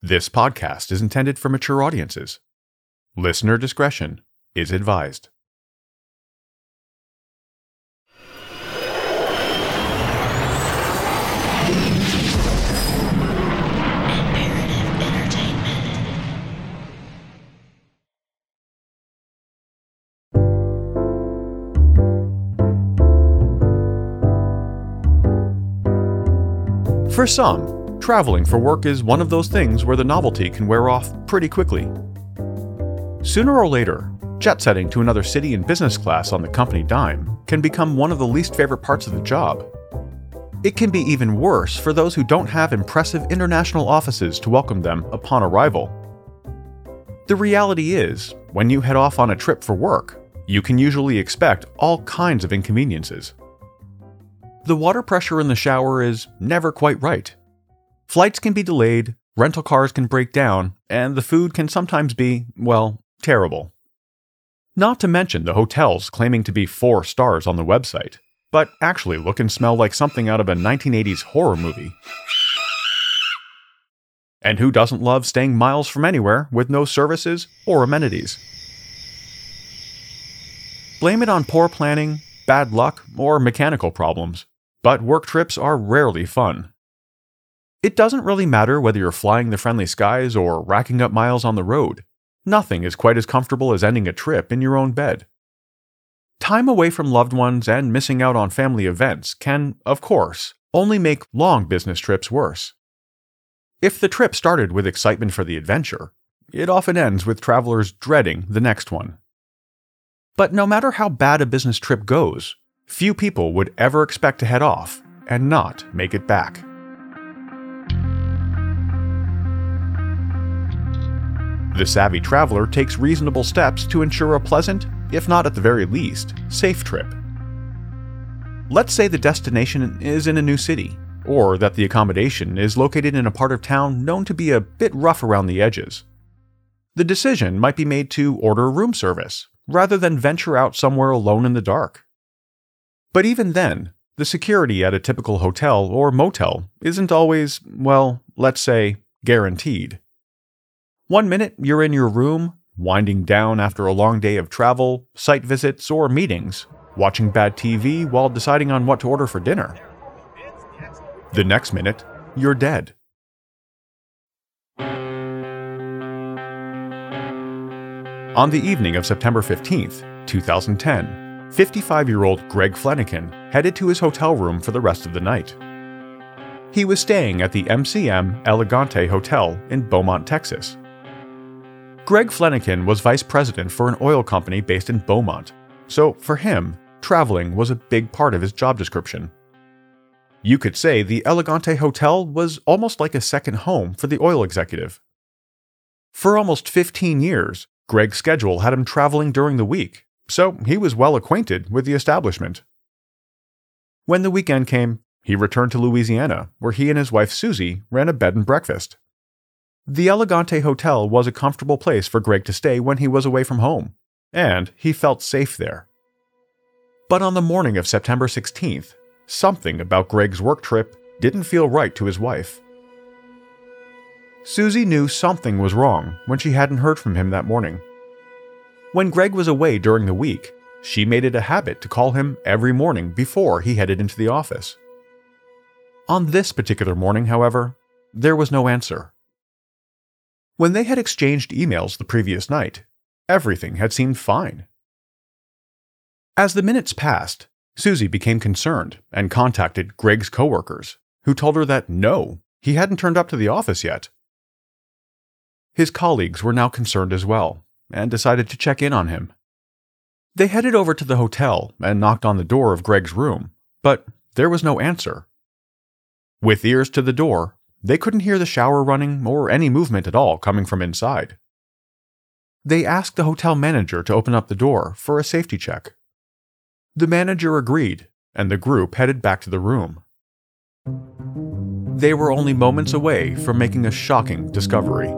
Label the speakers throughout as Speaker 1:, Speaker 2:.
Speaker 1: This podcast is intended for mature audiences. Listener discretion is advised. For some, traveling for work is one of those things where the novelty can wear off pretty quickly. Sooner or later, jet setting to another city in business class on the company dime can become one of the least favorite parts of the job. It can be even worse for those who don't have impressive international offices to welcome them upon arrival. The reality is, when you head off on a trip for work, you can usually expect all kinds of inconveniences. The water pressure in the shower is never quite right. Flights can be delayed, rental cars can break down, and the food can sometimes be, well, terrible. Not to mention the hotels claiming to be four stars on the website, but actually look and smell like something out of a 1980s horror movie. And who doesn't love staying miles from anywhere with no services or amenities? Blame it on poor planning, bad luck, or mechanical problems but work trips are rarely fun. It doesn't really matter whether you're flying the friendly skies or racking up miles on the road. Nothing is quite as comfortable as ending a trip in your own bed. Time away from loved ones and missing out on family events can, of course, only make long business trips worse. If the trip started with excitement for the adventure, it often ends with travelers dreading the next one. But no matter how bad a business trip goes, few people would ever expect to head off and not make it back. The savvy traveler takes reasonable steps to ensure a pleasant, if not at the very least, safe trip. Let's say the destination is in a new city, or that the accommodation is located in a part of town known to be a bit rough around the edges. The decision might be made to order room service, rather than venture out somewhere alone in the dark. But even then, the security at a typical hotel or motel isn't always, well, let's say, guaranteed. One minute you're in your room, winding down after a long day of travel, site visits, or meetings, watching bad TV while deciding on what to order for dinner. The next minute, you're dead. On the evening of September 15th, 2010, 55 year old Greg Fleniken headed to his hotel room for the rest of the night. He was staying at the MCM Elegante Hotel in Beaumont, Texas. Greg Fleniken was vice president for an oil company based in Beaumont, so for him, traveling was a big part of his job description. You could say the Elegante Hotel was almost like a second home for the oil executive. For almost 15 years, Greg's schedule had him traveling during the week, so he was well acquainted with the establishment. When the weekend came, he returned to Louisiana, where he and his wife Susie ran a bed and breakfast. The Elegante Hotel was a comfortable place for Greg to stay when he was away from home, and he felt safe there. But on the morning of September 16th, something about Greg's work trip didn't feel right to his wife. Susie knew something was wrong when she hadn't heard from him that morning. When Greg was away during the week, she made it a habit to call him every morning before he headed into the office. On this particular morning, however, there was no answer. When they had exchanged emails the previous night, everything had seemed fine. As the minutes passed, Susie became concerned and contacted Greg's coworkers, who told her that no, he hadn't turned up to the office yet. His colleagues were now concerned as well and decided to check in on him. They headed over to the hotel and knocked on the door of Greg's room, but there was no answer. With ears to the door, they couldn't hear the shower running or any movement at all coming from inside. They asked the hotel manager to open up the door for a safety check. The manager agreed, and the group headed back to the room. They were only moments away from making a shocking discovery.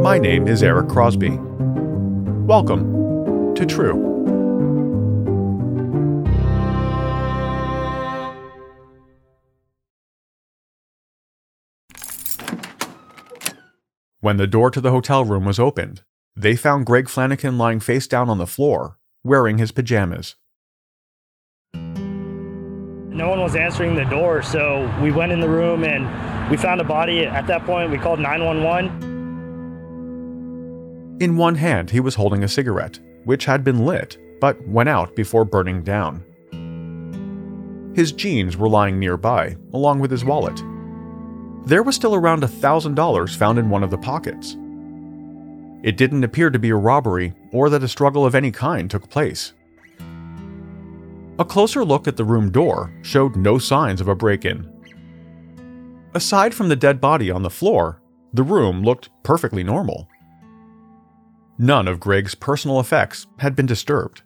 Speaker 1: My name is Eric Crosby. Welcome to True. When the door to the hotel room was opened, they found Greg Fleniken lying face down on the floor, wearing his pajamas.
Speaker 2: No one was answering the door, so we went in the room and we found a body. At that point, we called 911.
Speaker 1: In one hand, he was holding a cigarette, which had been lit but went out before burning down. His jeans were lying nearby, along with his wallet. There was still around $1,000 found in one of the pockets. It didn't appear to be a robbery or that a struggle of any kind took place. A closer look at the room door showed no signs of a break in. Aside from the dead body on the floor, the room looked perfectly normal. None of Greg's personal effects had been disturbed.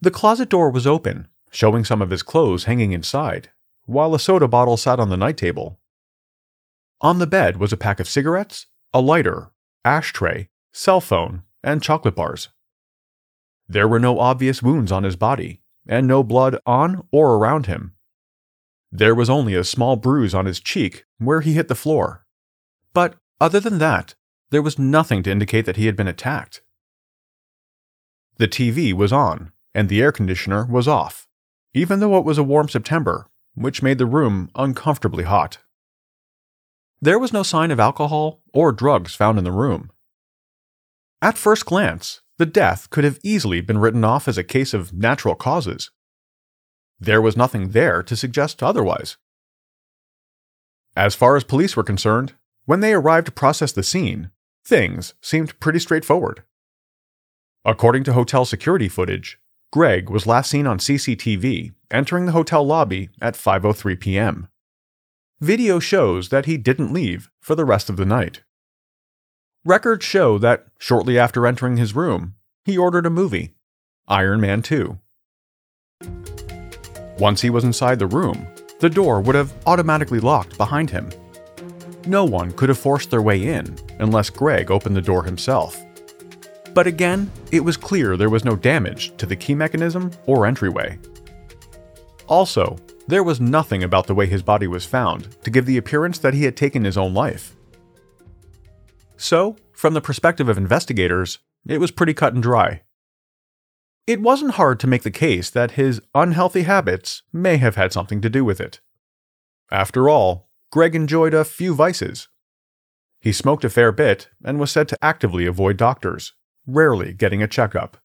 Speaker 1: The closet door was open, showing some of his clothes hanging inside, while a soda bottle sat on the night table. On the bed was a pack of cigarettes, a lighter, ashtray, cell phone, and chocolate bars. There were no obvious wounds on his body, and no blood on or around him. There was only a small bruise on his cheek where he hit the floor. But other than that, there was nothing to indicate that he had been attacked. The TV was on, and the air conditioner was off, even though it was a warm September, which made the room uncomfortably hot. There was no sign of alcohol or drugs found in the room. At first glance, the death could have easily been written off as a case of natural causes. There was nothing there to suggest otherwise. As far as police were concerned, when they arrived to process the scene, things seemed pretty straightforward. According to hotel security footage, Greg was last seen on CCTV entering the hotel lobby at 5:03 p.m. Video shows that he didn't leave for the rest of the night. Records show that shortly after entering his room, he ordered a movie, Iron Man 2. Once he was inside the room, the door would have automatically locked behind him. No one could have forced their way in unless Greg opened the door himself. But again, it was clear there was no damage to the key mechanism or entryway. Also, there was nothing about the way his body was found to give the appearance that he had taken his own life. So, from the perspective of investigators, it was pretty cut and dry. It wasn't hard to make the case that his unhealthy habits may have had something to do with it. After all, Greg enjoyed a few vices. He smoked a fair bit and was said to actively avoid doctors, rarely getting a checkup.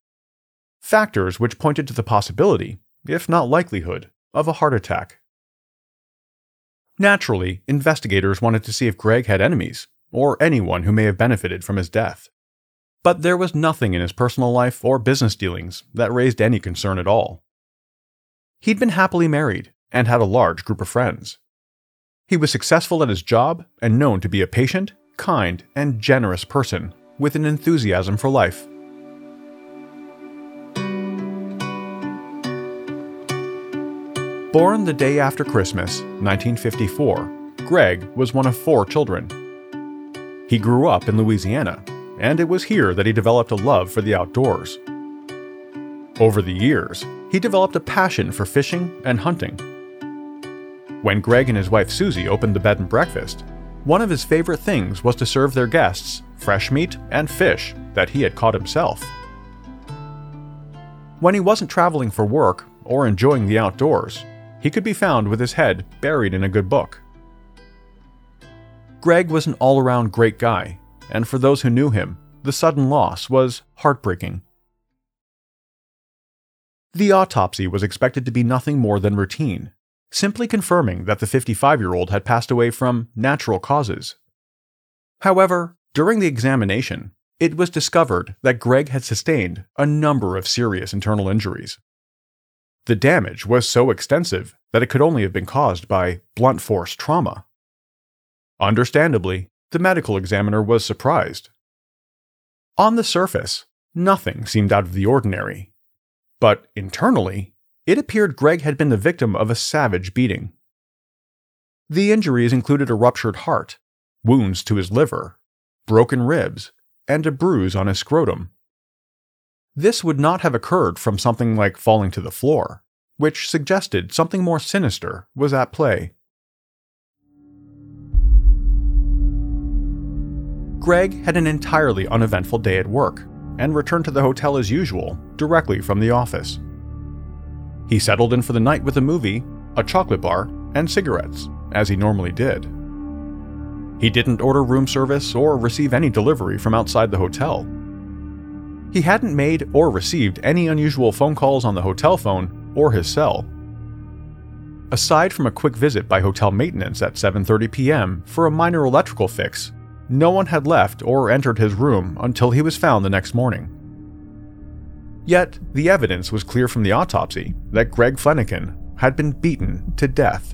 Speaker 1: Factors which pointed to the possibility, if not likelihood, of a heart attack. Naturally, investigators wanted to see if Greg had enemies, or anyone who may have benefited from his death. But there was nothing in his personal life or business dealings that raised any concern at all. He'd been happily married and had a large group of friends. He was successful at his job and known to be a patient, kind, and generous person with an enthusiasm for life. Born the day after Christmas, 1954, Greg was one of four children. He grew up in Louisiana, and it was here that he developed a love for the outdoors. Over the years, he developed a passion for fishing and hunting. When Greg and his wife Susie opened the bed and breakfast, one of his favorite things was to serve their guests fresh meat and fish that he had caught himself. When he wasn't traveling for work or enjoying the outdoors, he could be found with his head buried in a good book. Greg was an all around great guy, and for those who knew him, the sudden loss was heartbreaking. The autopsy was expected to be nothing more than routine, simply confirming that the 55 year old had passed away from natural causes. However, during the examination, it was discovered that Greg had sustained a number of serious internal injuries. The damage was so extensive that it could only have been caused by blunt force trauma. Understandably, the medical examiner was surprised. On the surface, nothing seemed out of the ordinary. But internally, it appeared Greg had been the victim of a savage beating. The injuries included a ruptured heart, wounds to his liver, broken ribs, and a bruise on his scrotum. This would not have occurred from something like falling to the floor, which suggested something more sinister was at play. Greg had an entirely uneventful day at work and returned to the hotel as usual, directly from the office. He settled in for the night with a movie, a chocolate bar, and cigarettes, as he normally did. He didn't order room service or receive any delivery from outside the hotel. He hadn't made or received any unusual phone calls on the hotel phone or his cell. Aside from a quick visit by hotel maintenance at 7:30 p.m. for a minor electrical fix, no one had left or entered his room until he was found the next morning. Yet, the evidence was clear from the autopsy that Greg Fleniken had been beaten to death.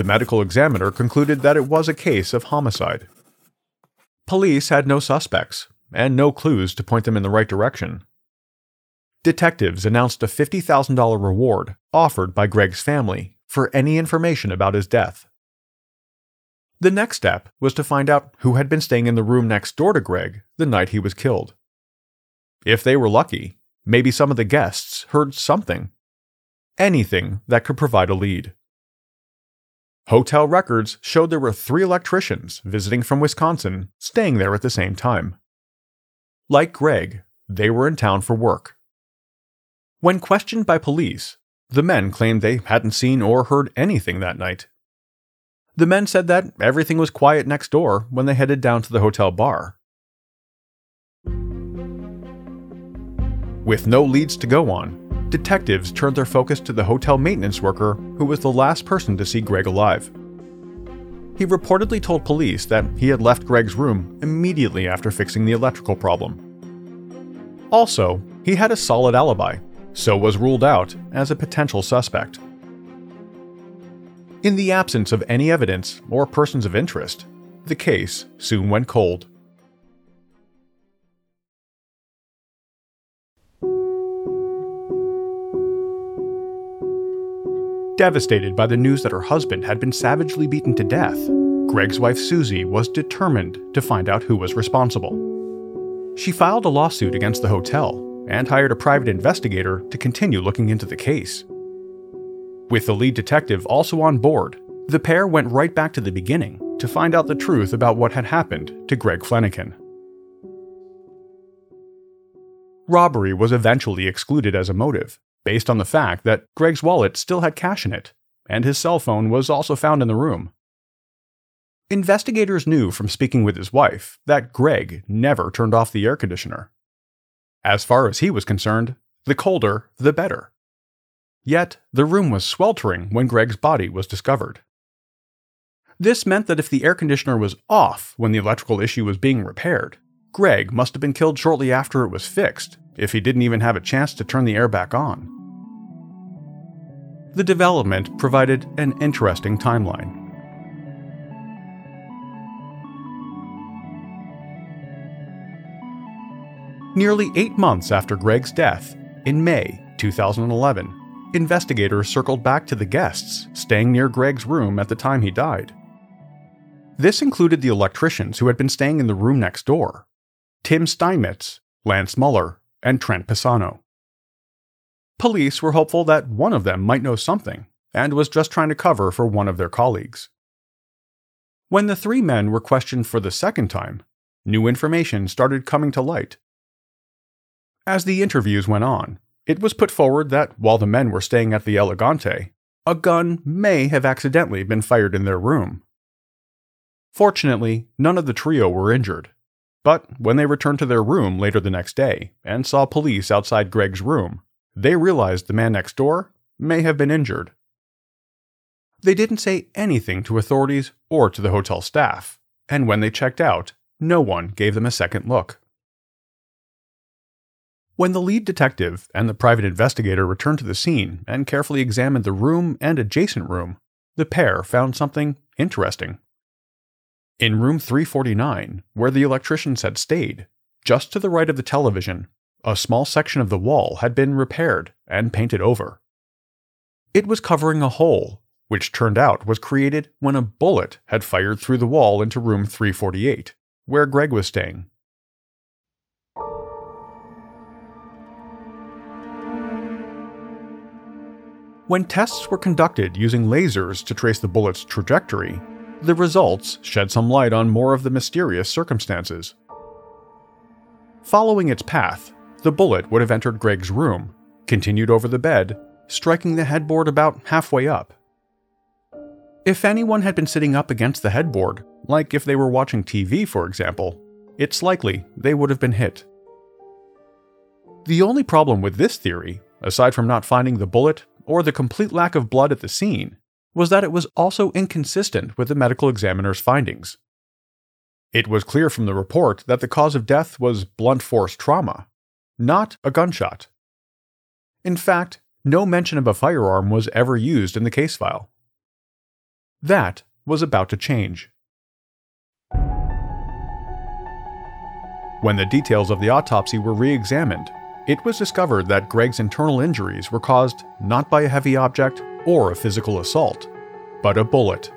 Speaker 1: The medical examiner concluded that it was a case of homicide. Police had no suspects and no clues to point them in the right direction. Detectives announced a $50,000 reward offered by Greg's family for any information about his death. The next step was to find out who had been staying in the room next door to Greg the night he was killed. If they were lucky, maybe some of the guests heard something. Anything that could provide a lead. Hotel records showed there were three electricians visiting from Wisconsin staying there at the same time. Like Greg, they were in town for work. When questioned by police, the men claimed they hadn't seen or heard anything that night. The men said that everything was quiet next door when they headed down to the hotel bar. With no leads to go on, detectives turned their focus to the hotel maintenance worker who was the last person to see Greg alive. He reportedly told police that he had left Greg's room immediately after fixing the electrical problem. Also, he had a solid alibi, so was ruled out as a potential suspect. In the absence of any evidence or persons of interest, the case soon went cold. Devastated by the news that her husband had been savagely beaten to death, Greg's wife Susie was determined to find out who was responsible. She filed a lawsuit against the hotel and hired a private investigator to continue looking into the case. With the lead detective also on board, the pair went right back to the beginning to find out the truth about what had happened to Greg Fleniken. Robbery was eventually excluded as a motive, based on the fact that Greg's wallet still had cash in it, and his cell phone was also found in the room. Investigators knew from speaking with his wife that Greg never turned off the air conditioner. As far as he was concerned, the colder, the better. Yet, the room was sweltering when Greg's body was discovered. This meant that if the air conditioner was off when the electrical issue was being repaired, Greg must have been killed shortly after it was fixed, if he didn't even have a chance to turn the air back on. The development provided an interesting timeline. Nearly eight months after Greg's death, in May 2011, investigators circled back to the guests staying near Greg's room at the time he died. This included the electricians who had been staying in the room next door Tim Steinmetz, Lance Muller, and Trent Pisano. Police were hopeful that one of them might know something and was just trying to cover for one of their colleagues. When the three men were questioned for the second time, new information started coming to light. As the interviews went on, it was put forward that while the men were staying at the Elegante, a gun may have accidentally been fired in their room. Fortunately, none of the trio were injured, but when they returned to their room later the next day and saw police outside Greg's room, they realized the man next door may have been injured They didn't say anything to authorities or to the hotel staff, and when they checked out, no one gave them a second look. When the lead detective and the private investigator returned to the scene and carefully examined the room and adjacent room, the pair found something interesting. In room 349, where the electricians had stayed, just to the right of the television, a small section of the wall had been repaired and painted over. It was covering a hole, which turned out was created when a bullet had fired through the wall into room 348, where Greg was staying. When tests were conducted using lasers to trace the bullet's trajectory, the results shed some light on more of the mysterious circumstances. Following its path, the bullet would have entered Greg's room, continued over the bed, striking the headboard about halfway up. If anyone had been sitting up against the headboard, like if they were watching TV, for example, it's likely they would have been hit. The only problem with this theory, aside from not finding the bullet or the complete lack of blood at the scene, was that it was also inconsistent with the medical examiner's findings. It was clear from the report that the cause of death was blunt force trauma, not a gunshot. In fact, no mention of a firearm was ever used in the case file. That was about to change. When the details of the autopsy were re examined, it was discovered that Greg's internal injuries were caused not by a heavy object or a physical assault, but a bullet.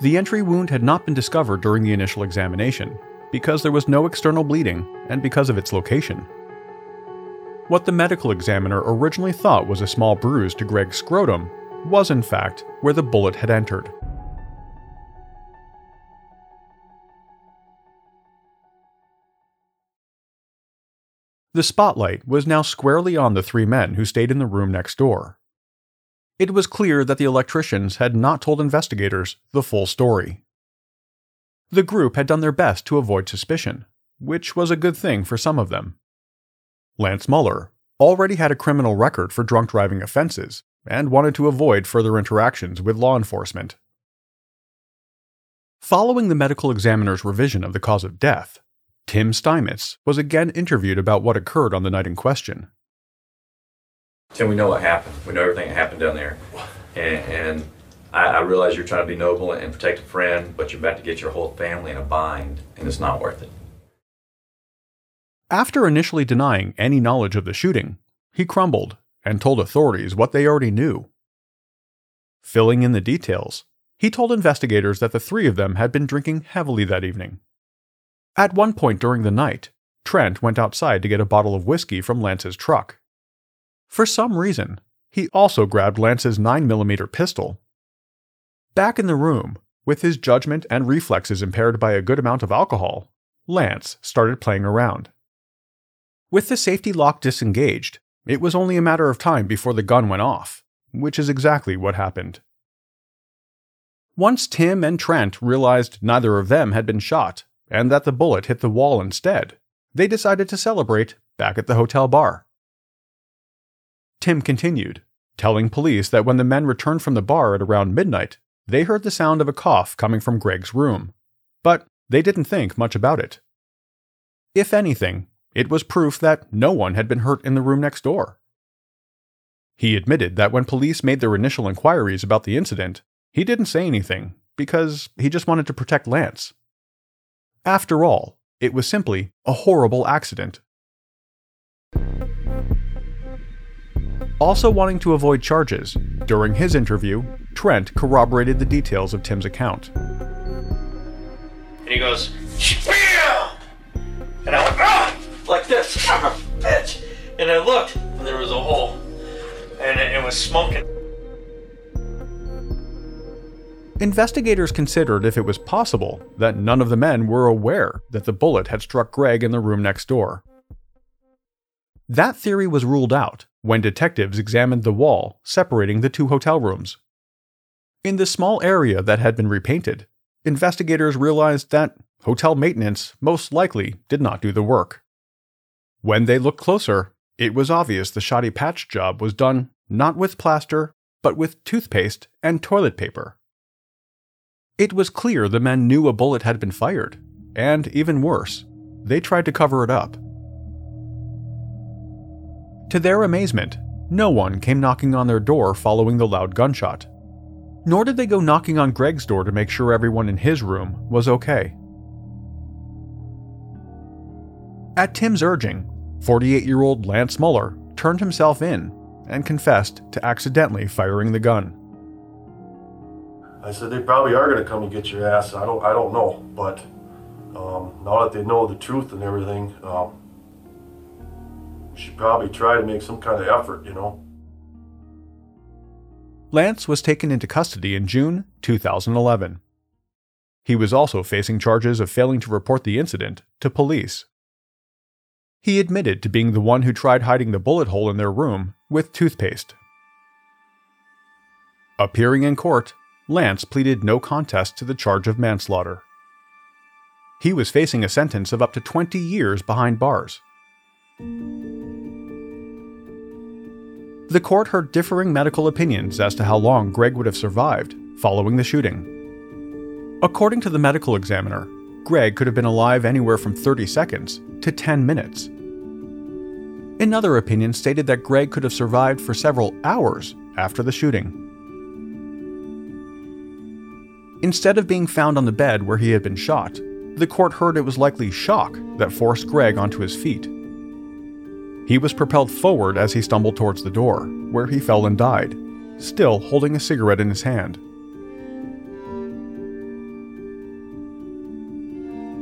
Speaker 1: The entry wound had not been discovered during the initial examination, because there was no external bleeding and because of its location. What the medical examiner originally thought was a small bruise to Greg's scrotum was, in fact, where the bullet had entered. The spotlight was now squarely on the three men who stayed in the room next door. It was clear that the electricians had not told investigators the full story. The group had done their best to avoid suspicion, which was a good thing for some of them. Lance Muller already had a criminal record for drunk driving offenses and wanted to avoid further interactions with law enforcement. Following the medical examiner's revision of the cause of death, Tim Steinmetz was again interviewed about what occurred on the night in question.
Speaker 3: Tim, we know what happened. We know everything that happened down there. And, and I, I realize you're trying to be noble and protect a friend, but you're about to get your whole family in a bind, and it's not worth it.
Speaker 1: After initially denying any knowledge of the shooting, he crumbled and told authorities what they already knew. Filling in the details, he told investigators that the three of them had been drinking heavily that evening. At one point during the night, Trent went outside to get a bottle of whiskey from Lance's truck. For some reason, he also grabbed Lance's 9mm pistol Back in the room, with his judgment and reflexes impaired by a good amount of alcohol, Lance started playing around. With the safety lock disengaged, it was only a matter of time before the gun went off, which is exactly what happened. Once Tim and Trent realized neither of them had been shot and that the bullet hit the wall instead, they decided to celebrate back at the hotel bar. Tim continued, telling police that when the men returned from the bar at around midnight, they heard the sound of a cough coming from Greg's room, but they didn't think much about it. If anything, it was proof that no one had been hurt in the room next door. He admitted that when police made their initial inquiries about the incident, he didn't say anything because he just wanted to protect Lance. After all, it was simply a horrible accident. Also wanting to avoid charges, during his interview, Trent corroborated the details of Tim's account.
Speaker 4: And he goes, BAM! And I went, ah! Like this. I'm a bitch. And I looked, and there was a hole. And it, it was smoking.
Speaker 1: Investigators considered if it was possible that none of the men were aware that the bullet had struck Greg in the room next door. That theory was ruled out when detectives examined the wall separating the two hotel rooms. In the small area that had been repainted, investigators realized that hotel maintenance most likely did not do the work. When they looked closer, it was obvious the shoddy patch job was done not with plaster but with toothpaste and toilet paper. It was clear the men knew a bullet had been fired, and even worse, they tried to cover it up. To their amazement, no one came knocking on their door following the loud gunshot. Nor did they go knocking on Greg's door to make sure everyone in his room was okay. At Tim's urging, 48 year old Lance Muller turned himself in and confessed to accidentally firing the gun.
Speaker 5: I said they probably are going to come and get your ass. I don't, I don't know, but um, now that they know the truth and everything, um, should probably try to make some kind of effort, you know.
Speaker 1: Lance was taken into custody in June 2011. He was also facing charges of failing to report the incident to police. He admitted to being the one who tried hiding the bullet hole in their room with toothpaste. Appearing in court, Lance pleaded no contest to the charge of manslaughter. He was facing a sentence of up to 20 years behind bars. The court heard differing medical opinions as to how long Greg would have survived following the shooting. According to the medical examiner, Greg could have been alive anywhere from 30 seconds to 10 minutes. Another opinion stated that Greg could have survived for several hours after the shooting. Instead of being found on the bed where he had been shot, the court heard it was likely shock that forced Greg onto his feet. He was propelled forward as he stumbled towards the door, where he fell and died, still holding a cigarette in his hand.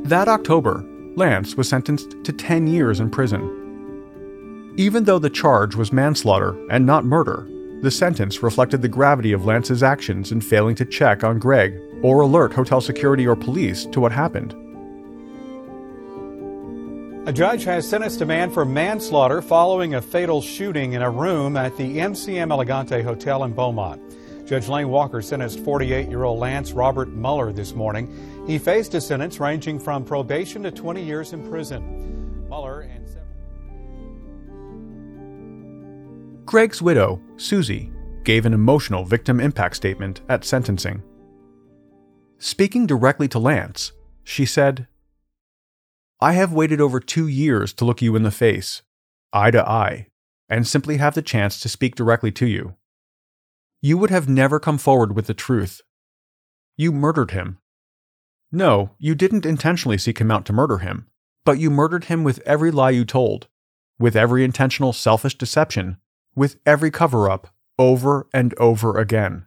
Speaker 1: That October, Lance was sentenced to 10 years in prison. Even though the charge was manslaughter and not murder, the sentence reflected the gravity of Lance's actions in failing to check on Greg or alert hotel security or police to what happened.
Speaker 6: A judge has sentenced a man for manslaughter following a fatal shooting in a room at the MCM Elegante Hotel in Beaumont. Judge Lane Walker sentenced 48 year old Lance Robert Muller this morning. He faced a sentence ranging from probation to 20 years in prison. Muller and
Speaker 1: Greg's widow, Susie, gave an emotional victim impact statement at sentencing. Speaking directly to Lance, she said, I have waited over two years to look you in the face, eye to eye, and simply have the chance to speak directly to you. You would have never come forward with the truth. You murdered him. No, you didn't intentionally seek him out to murder him, but you murdered him with every lie you told, with every intentional selfish deception with every cover up over and over again.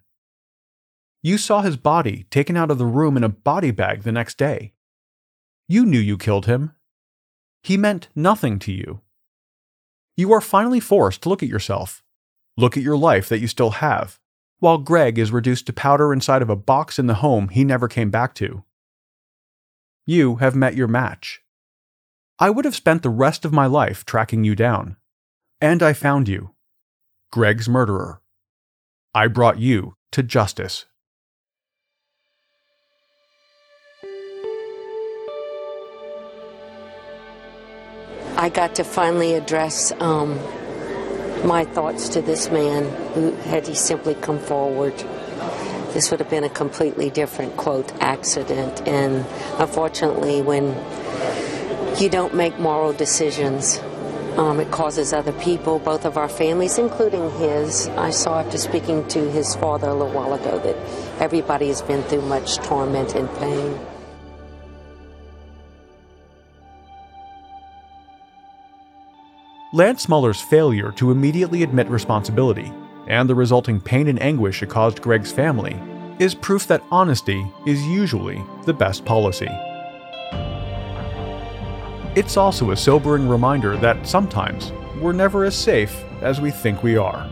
Speaker 1: You saw his body taken out of the room in a body bag the next day. You knew you killed him. He meant nothing to you. You are finally forced to look at yourself, look at your life that you still have, while Greg is reduced to powder inside of a box in the home he never came back to. You have met your match. I would have spent the rest of my life tracking you down. And I found you. Greg's murderer. I brought you to justice.
Speaker 7: I got to finally address um, my thoughts to this man who, had he simply come forward, this would have been a completely different, quote, accident. And unfortunately, when you don't make moral decisions, um, it causes other people, both of our families, including his. I saw after speaking to his father a little while ago that everybody has been through much torment and pain.
Speaker 1: Lance Muller's failure to immediately admit responsibility and the resulting pain and anguish it caused Greg's family is proof that honesty is usually the best policy. It's also a sobering reminder that sometimes we're never as safe as we think we are.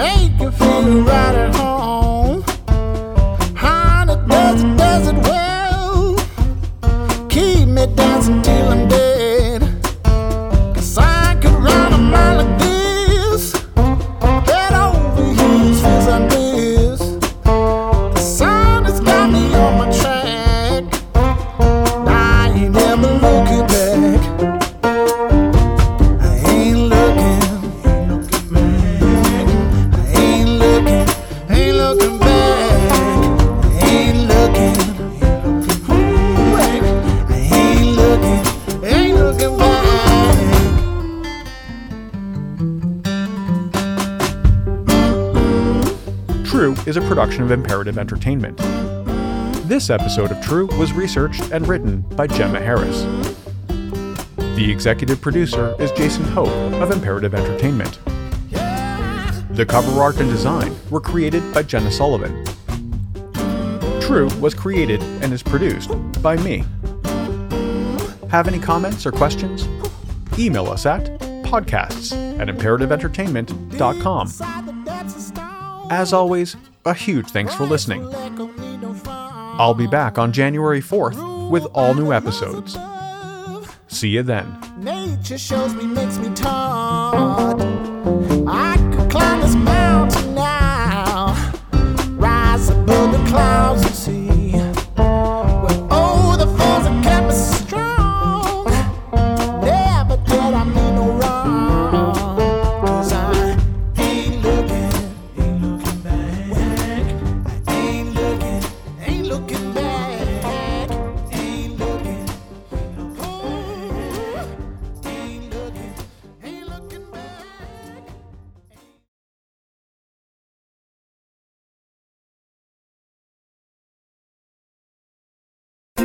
Speaker 8: make you feel right at home. Honey, does it, does it
Speaker 9: well. Keep me dancing of Imperative Entertainment. This episode of True was researched and written by Gemma Harris. The executive producer is Jason Hope of Imperative Entertainment. The cover art and design were created by Jenna Sullivan. True was created and is produced by me. Have any comments or questions? Email us at podcasts at imperativeentertainment.com. As always, a huge thanks for listening. I'll be back on January 4th with all new episodes. See you then.